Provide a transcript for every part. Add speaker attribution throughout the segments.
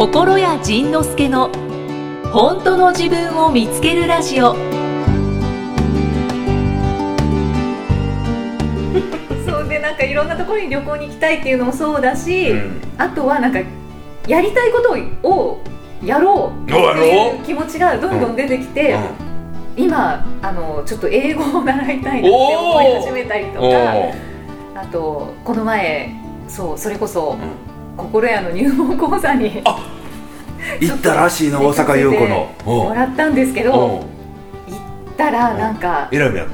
Speaker 1: 心谷仁之助の本当の自分を見つけるラジオ。
Speaker 2: そうでなんかいろんなところに旅行に行きたいっていうのもそうだし、
Speaker 3: うん。
Speaker 2: あとはなんかやりたいことをやろう。っていう気持ちがどんどん出てきて、
Speaker 3: うん。
Speaker 2: 今あのちょっと英語を習いたいなって思い始めたりとか
Speaker 3: お
Speaker 2: あとこの前そうそれこそ、心屋の入門講座に
Speaker 3: 行ったらしいな大阪優子の。
Speaker 2: もらったんですけど行ったらなんか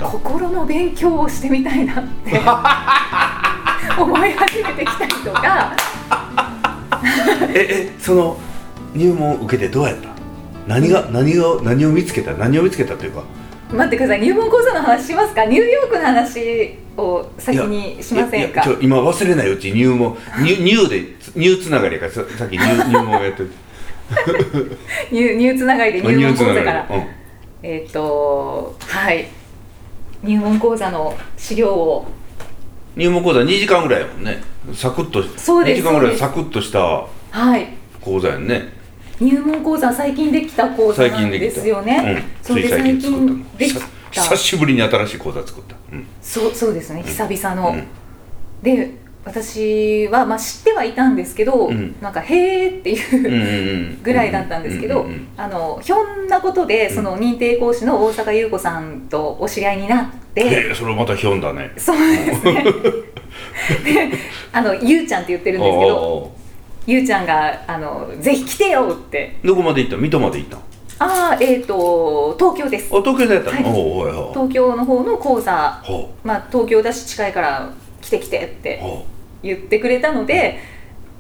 Speaker 2: 心の勉強をしてみたいなって 思い始めてきたりとか。
Speaker 3: ええその入門受けてどうやった？何が何を何を見つけた？何を見つけたというか
Speaker 2: 待ってください。入門講座の話しますか？ニューヨークの話を先にしませんか？
Speaker 3: 今忘れないうちに入門入入で入つながりやからささっき入 入門やってる。
Speaker 2: ニューニューつながりで入門講座から。
Speaker 3: うん。
Speaker 2: えっ、とはい。入門講座の資料を。
Speaker 3: 入門講座2時間ぐらいやもんね。サクッと
Speaker 2: そうです
Speaker 3: 2時間ぐらいサクッとした
Speaker 2: はい。
Speaker 3: 講座やんね
Speaker 2: 入門講座最近できた講座なんですよね、
Speaker 3: うん、
Speaker 2: それで最近でき
Speaker 3: 久
Speaker 2: た。
Speaker 3: 久しぶりに新しい講座作った、うん。
Speaker 2: そうそうですね。久々の、
Speaker 3: うん。
Speaker 2: で私は、まあ、知ってはいたんですけど、
Speaker 3: うん。
Speaker 2: なんか「へーっていうぐらいだったんですけど、
Speaker 3: うんうんうん。
Speaker 2: あのひょんなことでその認定講師の大阪優子さんとお知り合いになって、
Speaker 3: それまたひょんだね。
Speaker 2: そうですね。であのゆうちゃんって言ってるんですけど
Speaker 3: お
Speaker 2: ゆうちゃんがあの「ぜひ来てよ!」って。
Speaker 3: ーどこまで行った？水戸まで行った？
Speaker 2: ああえっ、と東京です。
Speaker 3: あ東京でやったの、
Speaker 2: はい。東京の方の講座。
Speaker 3: ほ
Speaker 2: まあ東京だし近いから来て来てって言ってくれたので、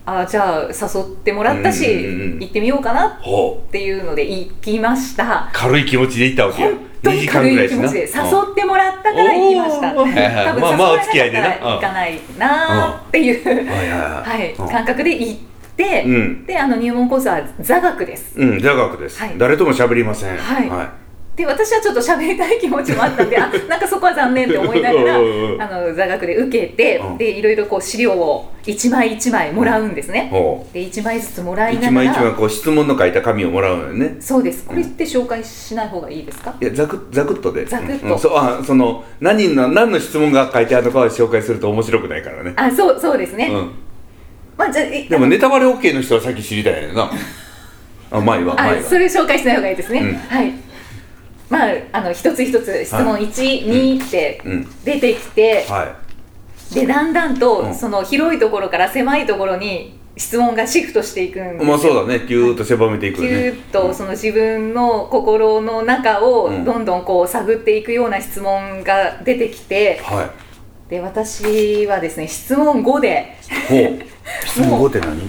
Speaker 2: あーじゃあ誘ってもらったし、行ってみようかなっていうので行きました。
Speaker 3: 軽い気持ちで行ったわけや。
Speaker 2: 本当
Speaker 3: 2
Speaker 2: に
Speaker 3: 時間
Speaker 2: 軽
Speaker 3: ぐらい
Speaker 2: で。誘ってもらったから行きました。多分誘われなかったら行かないなーっていう、
Speaker 3: はい
Speaker 2: 感覚で行って、
Speaker 3: うん。
Speaker 2: であの入門講座は座学です。
Speaker 3: うん座学です、
Speaker 2: はい。
Speaker 3: 誰とも喋りません。
Speaker 2: はい。
Speaker 3: は
Speaker 2: で私はちょっと喋りたい気持ちもあったんであ なんかそこは残念って思いながら
Speaker 3: うんうんうん。
Speaker 2: あの座学で受けて、
Speaker 3: うん。
Speaker 2: でいろいろこう資料を一枚一枚もらうんですね、
Speaker 3: ほ
Speaker 2: で1枚ずつもら
Speaker 3: う
Speaker 2: いながら。
Speaker 3: 一枚一枚こう質問の書いた紙をもらうのよね。
Speaker 2: そうです。これって紹介しない方がいいですか、
Speaker 3: いやざくざくっとで。
Speaker 2: ざくっと。
Speaker 3: うん。うん。そうあその何の何の質問が書いてあるのかは紹介すると面白くないからね。
Speaker 2: あそうそうですね、
Speaker 3: うん
Speaker 2: まあじゃ
Speaker 3: でもネタバレ OK の人はさっき知りたいよな。あ前は前は。
Speaker 2: あそれ紹介しない方がいいですね、
Speaker 3: うん。
Speaker 2: はい。まああの一つ一つ質問1、2って
Speaker 3: うん。
Speaker 2: 出てきて、
Speaker 3: は
Speaker 2: でだんだんと、
Speaker 3: うん。
Speaker 2: その広いところから狭いところに質問がシフトしていくん
Speaker 3: まあそうだね。ギューッと狭めていく
Speaker 2: ぎゅ
Speaker 3: よね
Speaker 2: ーっとその自分の心の中を
Speaker 3: うん。
Speaker 2: どんどんこう探っていくような質問が出てきて
Speaker 3: はい
Speaker 2: で私はですね質問5で。
Speaker 3: 質問5って何？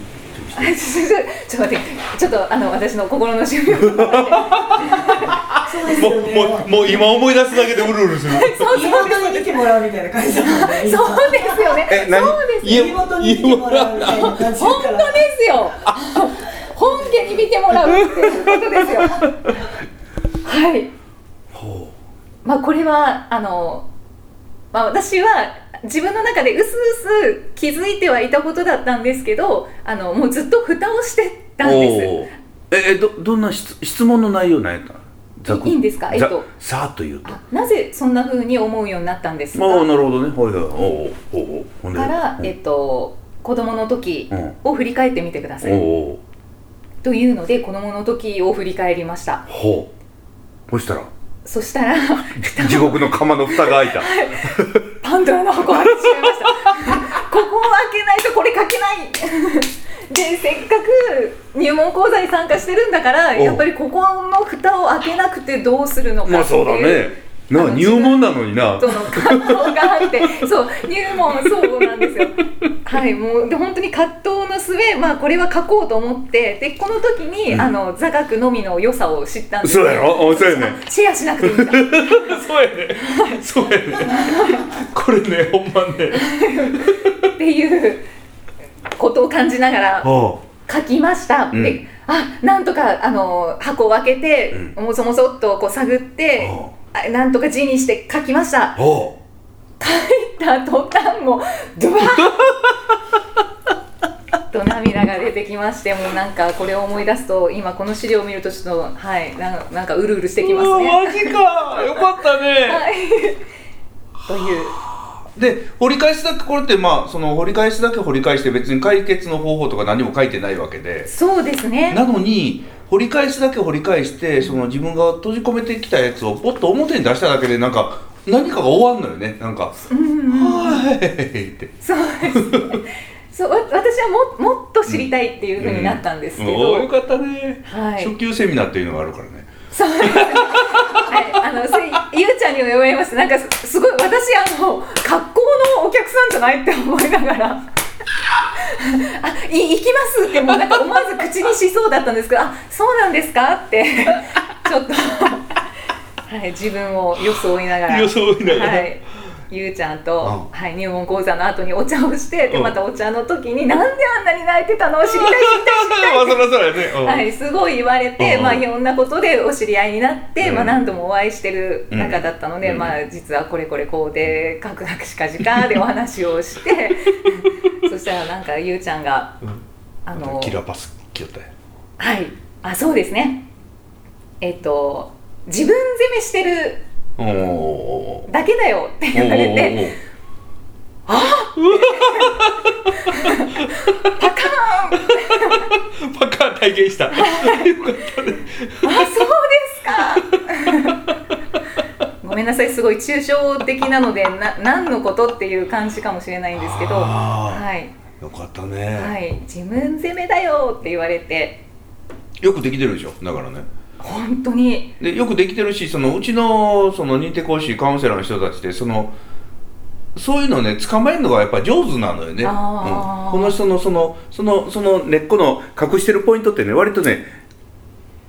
Speaker 2: あちょっと待って。ちょっとあの私の心の準備を。
Speaker 4: そうです
Speaker 3: も
Speaker 4: よね。
Speaker 3: うもうもう今思い出すだけでうるうるする。
Speaker 4: 妹に見てもらうみたいな感じだもんね。
Speaker 2: そうですよね。
Speaker 3: え何？
Speaker 2: そうです
Speaker 3: 家
Speaker 4: 妹に見てもらうみたいな感じだ
Speaker 2: 本当
Speaker 4: から。
Speaker 2: ですよ。本家に見てもらうっていうことですよ。はい。
Speaker 3: ほ
Speaker 2: まあこれはあの、まあ、私は自分の中でうすうす気づいてはいたことだったんですけどあのもうずっと蓋をしてたんです。
Speaker 3: ええどどんな質質問の内容なんやった
Speaker 2: いいんですか？えっと。
Speaker 3: ざさーっと言うと。
Speaker 2: あなぜそんな風に思うようになったんですか？
Speaker 3: ああなるほどね。はいはいおうおうお
Speaker 2: から、
Speaker 3: うん。
Speaker 2: えっと、子供の時
Speaker 3: うん。
Speaker 2: を振り返ってみてください、というので子供の時を振り返りました。
Speaker 3: ほう。そしたら？
Speaker 2: そしたら
Speaker 3: 地獄の釜の蓋が開いた。
Speaker 2: パンドラの箱を開けてしまいました。ここを開けないとこれ書けない。でせっかく入門講座に参加してるんだから
Speaker 3: お
Speaker 2: やっぱりここの蓋を開けなくてどうするのか
Speaker 3: まあ
Speaker 2: っていう。
Speaker 3: そうだねな入門なのにな。
Speaker 2: との葛藤があってそう入門そうなんですよ。はいもうで本当に葛藤の末まあこれは書こうと思ってでこの時に、
Speaker 3: うん。
Speaker 2: あの座学のみの良さを知ったんです
Speaker 3: そうやろ？あそうやね。
Speaker 2: あシェアしなくていいんだ
Speaker 3: そうやね。そうやね。これねほんまね。
Speaker 2: っていうことを感じながら
Speaker 3: ほ
Speaker 2: 書きました、
Speaker 3: うん。
Speaker 2: であなんとかあの箱を開けて、
Speaker 3: う
Speaker 2: もそもそっとこう探って
Speaker 3: お
Speaker 2: あ。なんとか字にして書きました。書いた途端もドバッと涙が出てきましてもうなんかこれを思い出すと今この資料を見るとちょっとはいなんなんかうるうるしてきますね。
Speaker 3: マジか。よかったね、
Speaker 2: はい、という
Speaker 3: で掘り返すだけこれってまあその掘り返すだけ掘り返して別に解決の方法とか何も書いてないわけで。
Speaker 2: そうですね。
Speaker 3: なのに掘り返すだけ掘り返してその自分が閉じ込めてきたやつをポッと表に出しただけでなんか何かが終わんのよね。なんか「
Speaker 2: うんうん
Speaker 3: い」って。
Speaker 2: そうです。ね。そうわ私はももっと知りたいっていう風になったんですけど、
Speaker 3: おーよかったね、
Speaker 2: はい。
Speaker 3: 初級セミナーっていうのがあるからね。
Speaker 2: そうですね。はい、あの、それ、ゆうちゃんにも言われました。なんか、すすごい、私、あの、格好のお客さんじゃないって思いながら。あ、い、行きますって、もうなんか思わず口にしそうだったんですけど、あ、そうなんですかって。ちょっと。はい、自分を装いながら。
Speaker 3: 装いながら
Speaker 2: はい。ゆうちゃんと、
Speaker 3: う
Speaker 2: はい、入門講座の後にお茶をして、で、
Speaker 3: うん。
Speaker 2: またお茶の時に、なんであんなに泣いてたの知りたい、知りたい、はい、すごい言われて、
Speaker 3: うん。
Speaker 2: まあ、いろんなことでお知り合いになって、
Speaker 3: うん。
Speaker 2: まあ、何度もお会いしてる仲だったので、
Speaker 3: うん。
Speaker 2: まあ、実はこれこれこうでカクカクしかじかでお話をして そしたらなんかゆうちゃんが
Speaker 3: うん。
Speaker 2: あの
Speaker 3: キラーパス来よったよ。
Speaker 2: はい。あそうですね。えっと自分責めしてるだけだよって
Speaker 3: ー
Speaker 2: 言われて
Speaker 3: おーおー
Speaker 2: パカーン。
Speaker 3: パカー体験した。よかったね
Speaker 2: あそうですか。ごめんなさいすごい抽象的なのでな何のことっていう感じかもしれないんですけどはい、
Speaker 3: よかったね、
Speaker 2: はい、自分責めだよって言われて。
Speaker 3: よくできてるでしょだからね
Speaker 2: 本当に。
Speaker 3: でよくできてるしそのうちのその認定講師カウンセラーの人たちってそのそういうのね捕まえるのがやっぱ上手なのよね、うん、この人のそのそのその根っこの隠してるポイントってね割とね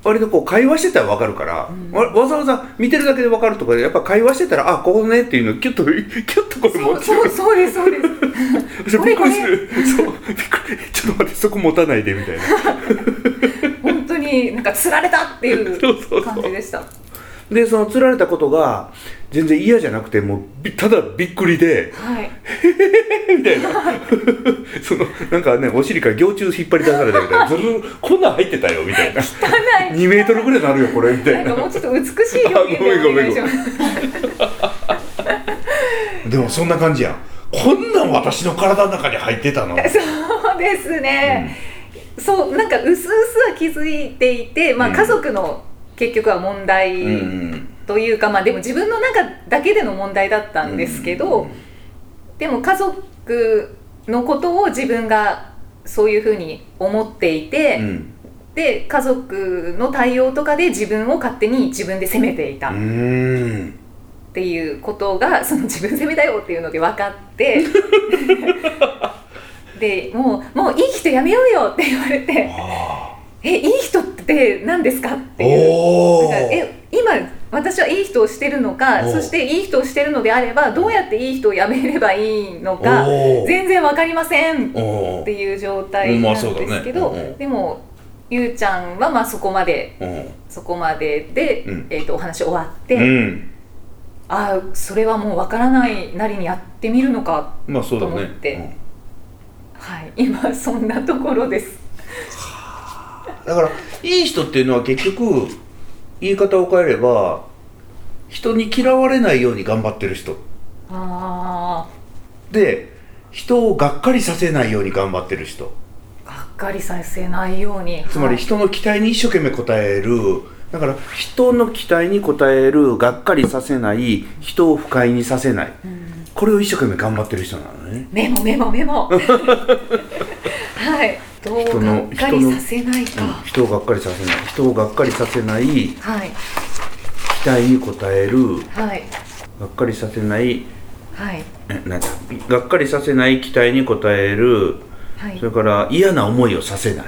Speaker 3: 割とこう会話してたら分かるから、わわざわざ見てるだけで分かるとかやっぱ会話してたらあここねっていうのをキュッと キュッとこれ持って
Speaker 2: そうそうですそうです。
Speaker 3: そう びっくりす
Speaker 2: こ
Speaker 3: るそうびっくり。ちょっと待ってそこ持たないでみたいな
Speaker 2: なんか釣られたっていう感じでした。
Speaker 3: でその釣られたことが全然嫌じゃなくてもうびただびっくりで
Speaker 2: はい。
Speaker 3: みたいな。そのなんかねお尻から蟯虫引っ張り出されたみたいな。ずるこんなん入ってたよみたいな。
Speaker 2: 汚い。
Speaker 3: 2メートルぐらいなるよこれみた
Speaker 2: な。いん
Speaker 3: な
Speaker 2: かもうちょっと美しい表現でお願いします。
Speaker 3: でもそんな感じやん。こんなん私の体の中に入ってたの。
Speaker 2: そうですね、そうなんかうすうすは気づいていて、まあ、
Speaker 3: うん。
Speaker 2: 家族の結局は問題
Speaker 3: うん
Speaker 2: というか、まあでも自分の中だけでの問題だったんですけど、
Speaker 3: うん
Speaker 2: でも家族のことを自分がそういうふうに思っていて、
Speaker 3: うん。
Speaker 2: で家族の対応とかで自分を勝手に自分で責めていた。
Speaker 3: う
Speaker 2: っ
Speaker 3: ん。
Speaker 2: ていうことがその自分責めだよっていうので分かって でもうもういい人やめようよって言われて
Speaker 3: あ
Speaker 2: えいい人って何ですか？っ
Speaker 3: ー
Speaker 2: ていう。
Speaker 3: おー。
Speaker 2: なんかえ今私はいい人をしてるのかそしていい人をしてるのであればどうやっていい人をやめればいいのか全然わかりませんっていう状態なんですけど、
Speaker 3: ね。うん
Speaker 2: でもゆうちゃんはまあそこまで
Speaker 3: うん。
Speaker 2: そこまでで、
Speaker 3: うん。
Speaker 2: えー、とお話終わって、
Speaker 3: うん。
Speaker 2: ああそれはもうわからないなりにやってみるのかと思ってはい今そんなところです。
Speaker 3: だからいい人っていうのは結局言い方を変えれば人に嫌われないように頑張ってる人。
Speaker 2: あ
Speaker 3: で人をがっかりさせないように頑張ってる人。
Speaker 2: あがっかりさせないように。
Speaker 3: つまり
Speaker 2: はい。
Speaker 3: 人の期待に一生懸命応える。だから人の期待に応えるがっかりさせない人を不快にさせない。
Speaker 2: うん
Speaker 3: これを一生懸命頑張ってる人なのね。
Speaker 2: メモメモメモ。はい。どう
Speaker 3: 人の
Speaker 2: がっかりさせないか、
Speaker 3: うん人をがっかりさせない。人をがっかりさせない期
Speaker 2: はい。
Speaker 3: 待に応える
Speaker 2: はい。
Speaker 3: がっかりさせない
Speaker 2: はい。
Speaker 3: えなんだがっかりさせない期待に応える
Speaker 2: はい。
Speaker 3: それから嫌な思いをさせない。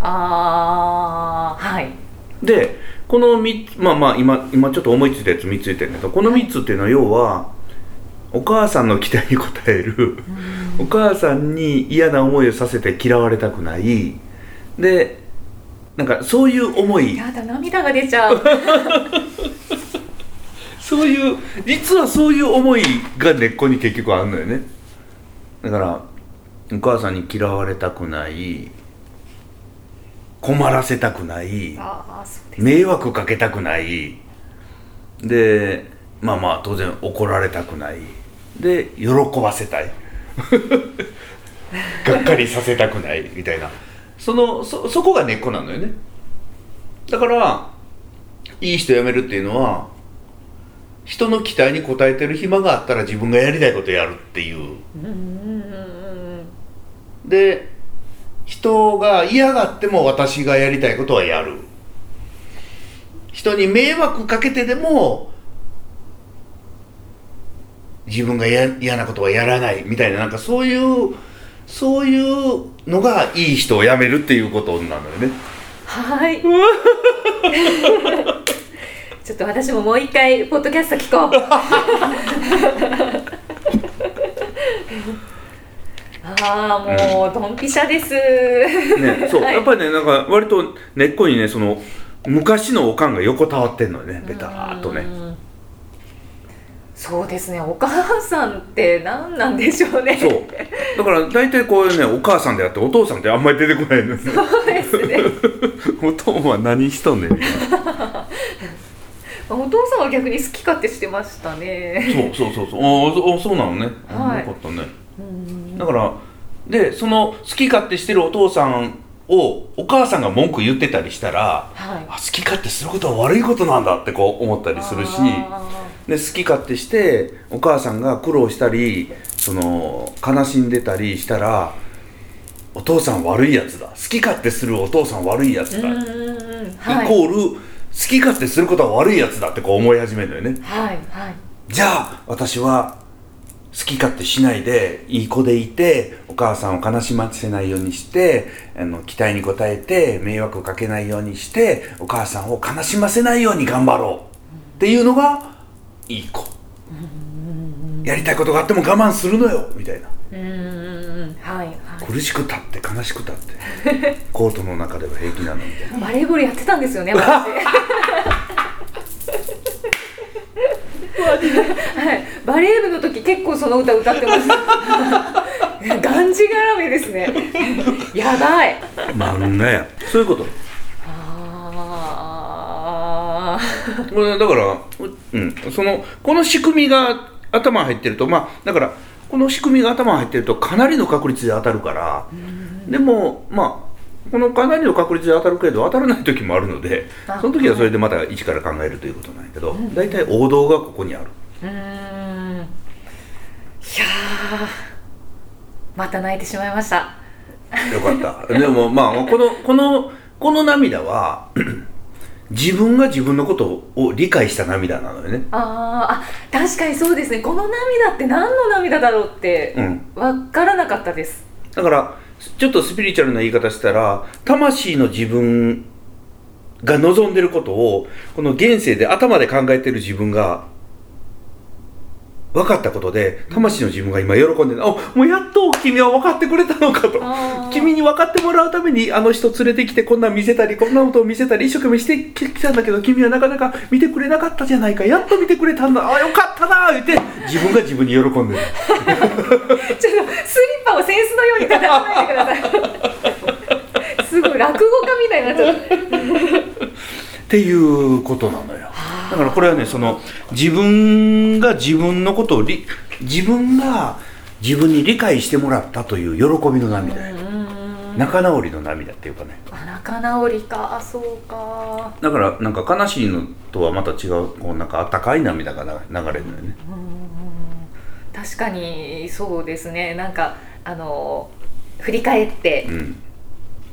Speaker 2: ああはい。
Speaker 3: でこの3つまあまあ今今ちょっと思いついたやつ3つ言ってるんだけどこの3つっていうのは要はお母さんの期待に応えるお母さんに嫌な思いをさせて嫌われたくない。でなんかそういう思い。
Speaker 2: やだ涙が出ちゃう。
Speaker 3: そういう実はそういう思いが根っこに結局あるのよね。だからお母さんに嫌われたくない。困らせたくない。迷惑かけたくない。でまあまあ当然怒られたくない。で喜ばせたい。がっかりさせたくないみたいな。そのそそこが根っこなのよね。だからいい人辞めるっていうのは人の期待に応えてる暇があったら自分がやりたいことやるっていう。で人が嫌がっても私がやりたいことはやる。人に迷惑かけてでも自分がや嫌なことはやらないみたいななんかそういうそういうのがいい人を辞めるっていうことなのよね。
Speaker 2: はい。ちょっと私ももう一回ポッドキャスト聞こう。ああもうドンピシャです。
Speaker 3: ねそう、
Speaker 2: はい。
Speaker 3: やっぱりねなんか割と根っこにねその昔のおかんが横たわってんのよねベターっとね。
Speaker 2: うんそうですねお母さんって何なんでしょうね。
Speaker 3: そう。だから大体こういうねお母さんであってお父さんってあんまり出てこないのよ。ね
Speaker 2: そうですね。
Speaker 3: お父は何しとんねんみたいな。
Speaker 2: お父さんは逆に好き勝手してましたね。
Speaker 3: そうそうそうそう。おーおそうなのね、
Speaker 2: はい。
Speaker 3: よかったね。
Speaker 2: うん
Speaker 3: だからでその好き勝手してるお父さんをお母さんが文句言ってたりしたら
Speaker 2: はい。
Speaker 3: あ好き勝手することは悪いことなんだってこう思ったりするし
Speaker 2: あ
Speaker 3: で好き勝手してお母さんが苦労したりその悲しんでたりしたらお父さん悪いやつだ。好き勝手するお父さん悪いやつだ、
Speaker 2: はい。
Speaker 3: イコール好き勝手することは悪いやつだってこう思い始めるのよね。
Speaker 2: はいはい。
Speaker 3: じゃあ私は好き勝手しないでいい子でいてお母さんを悲しませないようにしてあの期待に応えて迷惑をかけないようにしてお母さんを悲しませないように頑張ろうっていうのがいい子。やりたいことがあっても我慢するのよ。みたいな。苦しくたって悲しくたって。コートの中では平気なのみたいな。
Speaker 2: バレーボールやってたんですよね私。はい、バレー部の時結構その歌歌ってましたがんじがらめですね。やばい。
Speaker 3: 漫画や。そういうこと
Speaker 2: あー
Speaker 3: これだから、ううん、そのこの仕組みが頭に入ってるとまあだからこの仕組みが頭に入ってるとかなりの確率で当たるからでもまあこのかなりの確率で当たるけど当たらない時もあるので
Speaker 2: あ
Speaker 3: その時はそれでまた一から考えるということなんやけど大体王道がここにある。
Speaker 2: うーん。いやーまた泣いてしまいました。
Speaker 3: よかった。でもまあこのこのこの涙は自分が自分のことを理解した涙なのよね。
Speaker 2: あーあ確かにそうですね。この涙って何の涙だろうって
Speaker 3: うん。
Speaker 2: 分からなかったです。
Speaker 3: だからちょっとスピリチュアルな言い方したら魂の自分が望んでることをこの現世で頭で考えてる自分が分かったことで魂の自分が今喜んでる、あもうやっと君は分かってくれたのかと。君に分かってもらうためにあの人連れてきてこんなん見せたりこんなことを見せたり一生懸命してきたんだけど君はなかなか見てくれなかったじゃないか。やっと見てくれたんだ。あよかったな言って自分が自分に喜んでる。
Speaker 2: ちょっとスリッパをセンスのように叩かないでください。すごい落語家みたいになっちゃった
Speaker 3: っていうことなのよ。だからこれはねその自分が自分のことを理自分が自分に理解してもらったという喜びの涙や。仲直りの涙っていうかね。
Speaker 2: あ仲直りか。そうか。
Speaker 3: だからなんか悲しいのとはまた違うこうなんかあったかい涙がな流れるのよね。
Speaker 2: 確かにそうですね。なんかあの振り返って
Speaker 3: うん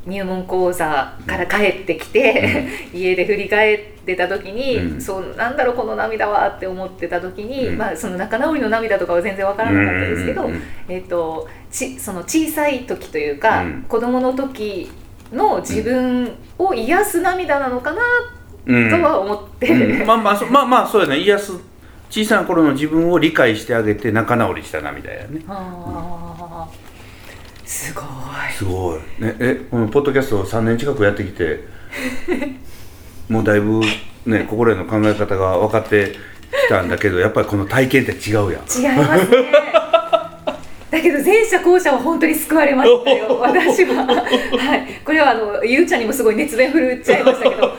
Speaker 2: 入門講座から帰ってきて、家で振り返ってた時に、
Speaker 3: うん。
Speaker 2: そうなんだろうこの涙はって思ってた時に、
Speaker 3: うん。
Speaker 2: まあその仲直りの涙とかは全然わからなかったですけど、
Speaker 3: うんうんうん。
Speaker 2: えっ、とちその小さい時というか、
Speaker 3: うん。
Speaker 2: 子供の時の自分を癒す涙なのかな
Speaker 3: うん。
Speaker 2: とは思って、
Speaker 3: うん。まあまあそまあまあそうやね。癒す小さな頃の自分を理解してあげて仲直りした涙やね。
Speaker 2: あーすごい。
Speaker 3: すごい、ね、えこのポッドキャストを3年近くやってきて もうだいぶね心への考え方が分かってきたんだけどやっぱりこの体験って違うやん。
Speaker 2: 違いますね。だけど前者後者は本当に救われましたよ。私は。はい。これはあのゆうちゃんにもすごい熱弁振るっちゃいましたけど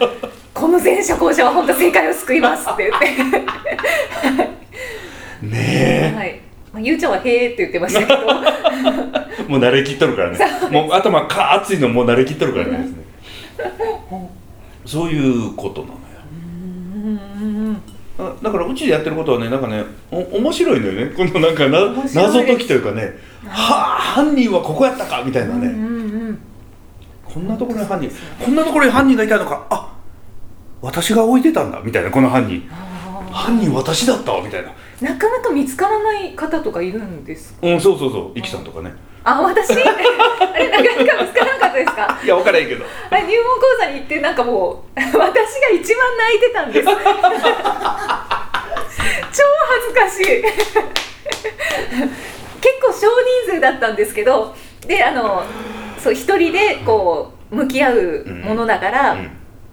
Speaker 2: この前者後者は本当世界を救いますって言って。
Speaker 3: ね
Speaker 2: はい、まあ、ゆうちゃんは「へーって言ってましたけど。
Speaker 3: え もう慣れきっとるからね。もう頭か熱いのもう慣れきっとるからね。そういうことなのよ。あだからうちでやってることはねなんかねお面白いのよね。このなんかな謎解きというかねはあ犯人はここやったかみたいなね、
Speaker 2: うんうん
Speaker 3: こんなところに犯人こんなところに犯人がいたのか。あ私が置いてたんだみたいなこの犯人。犯人私だったわみたいな。
Speaker 2: なかなか見つからない方とかいるんですか？
Speaker 3: うんそうそうそう。イキさんとかね
Speaker 2: あ私？あれなかなか見つからなかったですか？
Speaker 3: いや分からへんけど。
Speaker 2: あれ入門講座に行ってなんかもう 私が一番泣いてたんです。超恥ずかしい。結構少人数だったんですけどであのそう一人でこう向き合うものだから、
Speaker 3: うん。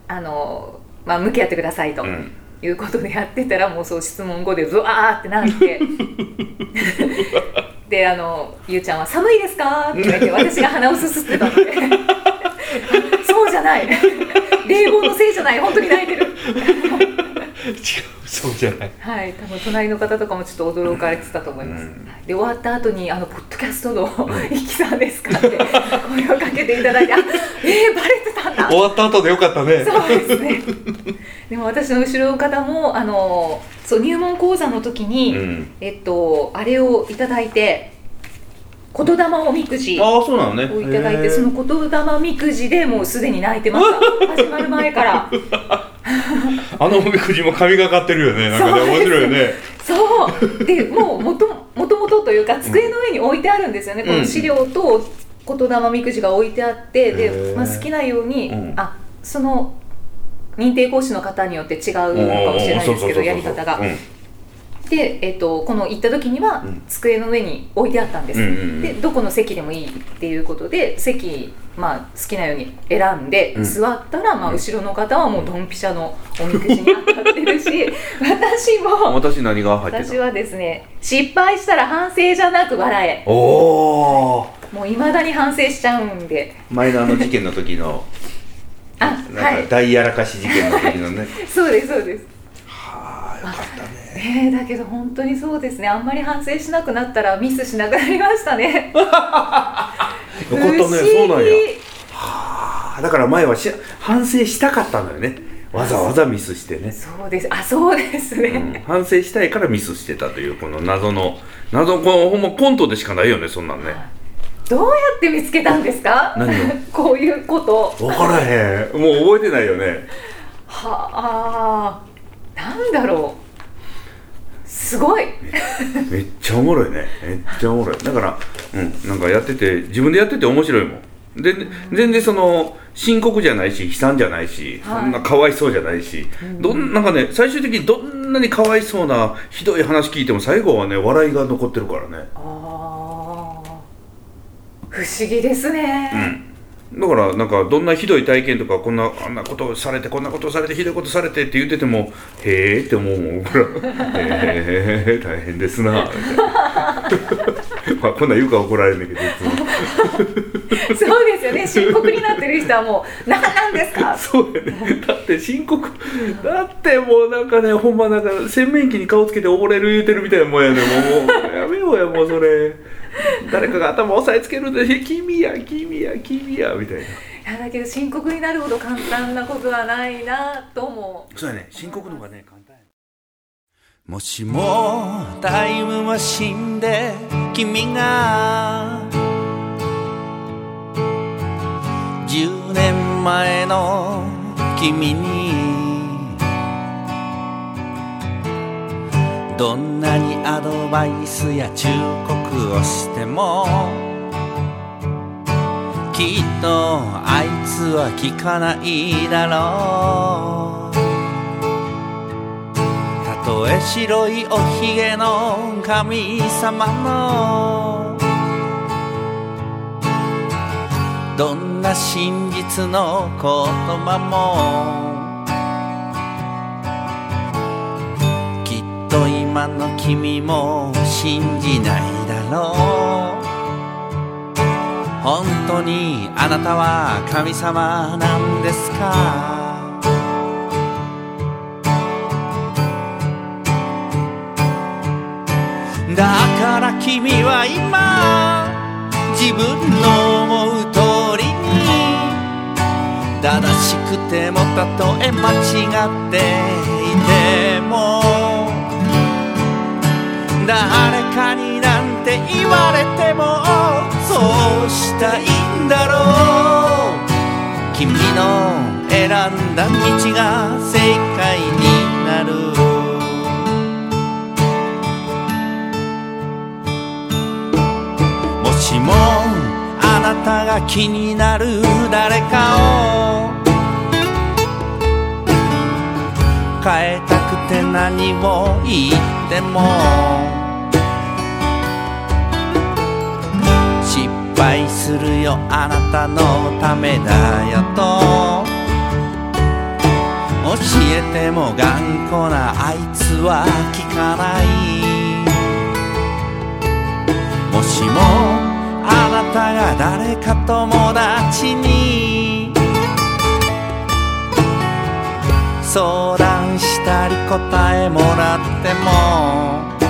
Speaker 2: あのまあ向き合ってくださいと。
Speaker 3: うん。
Speaker 2: いうことでやってたらもうそう質問後でブワーってなってであの「ゆうちゃんは寒いですか?」って言われて 私が鼻をすすってたので。そうじゃない。冷房のせいじゃない。本当に泣いてる
Speaker 3: 違うそうじゃない。
Speaker 2: はい多分隣の方とかもちょっと驚かれてたと思います、
Speaker 3: うん。
Speaker 2: で終わった後に「あのポッドキャストのいきさんですか?」って声をかけていただいて「あえー、バレてたんだ!」
Speaker 3: 終わった後でよかったね。
Speaker 2: そうですね。でも私の後ろの方もあのそう入門講座の時に、
Speaker 3: うん。
Speaker 2: えっとあれをいただいて言霊おみくじを
Speaker 3: ああそうなのね。
Speaker 2: いただいてその言霊おみくじでもうすでに泣いてました。始まる前から
Speaker 3: あのおみくじも神がかってるよね。なんかね
Speaker 2: そうです
Speaker 3: 面白いよね。
Speaker 2: そう。でもうもともともとというか机の上に置いてあるんですよね、この資料と言霊おみくじが置いてあって。
Speaker 3: へ
Speaker 2: で、
Speaker 3: ー。
Speaker 2: まあ、好きなように、
Speaker 3: うん。
Speaker 2: あその認定講師の方によって違うかもしれないですけどやり方が。
Speaker 3: うん
Speaker 2: で、えっとこの行った時には
Speaker 3: うん。
Speaker 2: 机の上に置いてあったんです、
Speaker 3: うん
Speaker 2: でどこの席でもいいっていうことで席、まあ、好きなように選んで、
Speaker 3: うん。
Speaker 2: 座ったら、まあ、後ろの方はもうドンピシャのおみくじに当たってるし 私も
Speaker 3: 私何が入ってた
Speaker 2: 私はですね失敗したら反省じゃなく笑え。
Speaker 3: おお
Speaker 2: もういまだに反省しちゃうんで。
Speaker 3: 前のあの事件の時の
Speaker 2: あ
Speaker 3: なんか
Speaker 2: はい。
Speaker 3: 大やらかし事件の時のね。
Speaker 2: そうですそうです。
Speaker 3: はあよかった。ね
Speaker 2: ね。えだけど本当にそうですね。あんまり反省しなくなったらミスしなくなりましたね。
Speaker 3: よかったね。そうなんや。はあ。だから前はし反省したかったのよね。わざわざミスしてね、
Speaker 2: そうです。あそうですね、
Speaker 3: うん、反省したいからミスしてたというこの謎の謎このほんまコントでしかないよねそんなんね。
Speaker 2: どうやって見つけたんですか？
Speaker 3: 何を？
Speaker 2: こういうこと。
Speaker 3: 分からへん。もう覚えてないよね。
Speaker 2: はあ。なんだろうすごい。
Speaker 3: めっちゃおもろいね。めっちゃおもろい。だからうんなんかやってて自分でやってて面白いもん。で全然その深刻じゃないし悲惨じゃないし、
Speaker 2: はい。
Speaker 3: そんなかわいそうじゃないし、どんなんかね最終的にどんなにかわいそうなひどい話聞いても最後はね笑いが残ってるからね。
Speaker 2: あー。不思議ですね、
Speaker 3: だからなんかどんなひどい体験とかこんなあんなことをされてこんなことをされてひどいことされてって言っててもへえって思うもん僕らへえ大変ですなみたいな。まあこんなん言うから怒られるんだけどいつも。
Speaker 2: そうですよね。深刻になってる人はもう何なんですか？
Speaker 3: そうやね。だって深刻だってもうなんかねほんまなんか洗面器に顔つけて溺れる言うてるみたいなもんやねもうもうやめようやもうそれ誰かが頭押さえつけるんで「君や君や君や」みたいな。い
Speaker 2: やだけど深刻になるほど簡単なことはないなとも
Speaker 3: そうやね深刻の方がね簡単。や
Speaker 5: もしもタイムマシンで君が10年前の君にどんなにアドバイスや忠告をしてもきっとあいつは聞かないだろう。たとえ白いおひげの神様のどんな真実の言葉も君も信じないだろう。本当にあなたは神様なんですか？だから君は今自分の思う通りに正しくてもたとえ間違っていても誰かになんて言われてもそうしたいんだろう。君の選んだ道が正解になる。もしもあなたが気になる誰かを変えたくて何を言っても。失敗するよあなたのためだよと。教えても頑固なあいつは聞かない。もしもあなたが誰か友達に。相談したり答えもらっても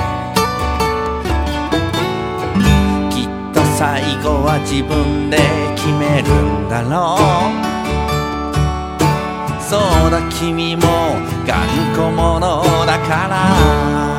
Speaker 5: 最後は自分で決めるんだろう。そうだ君も頑固者だから。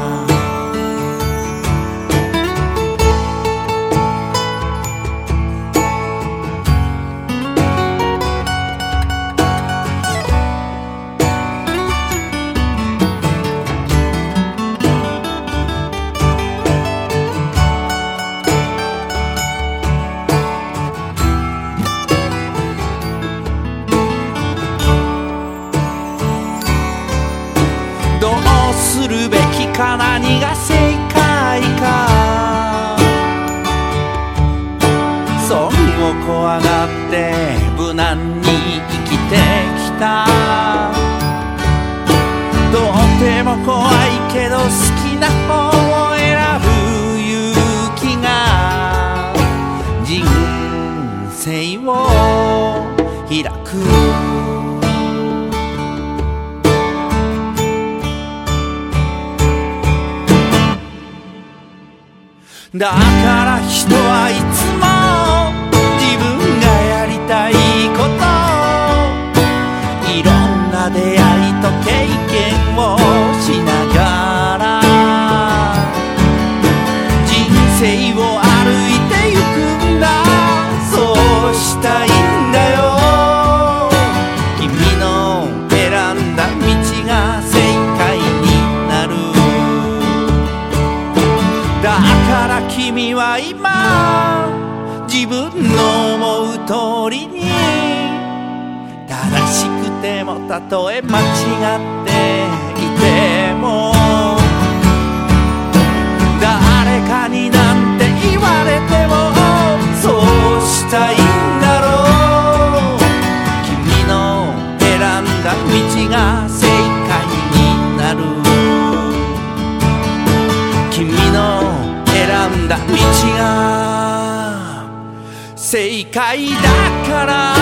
Speaker 5: だから人はいつとえ間違っていても誰かになんて言われてもそうしたいんだろう君の選んだ道が正解になる君の選んだ道が正解だから。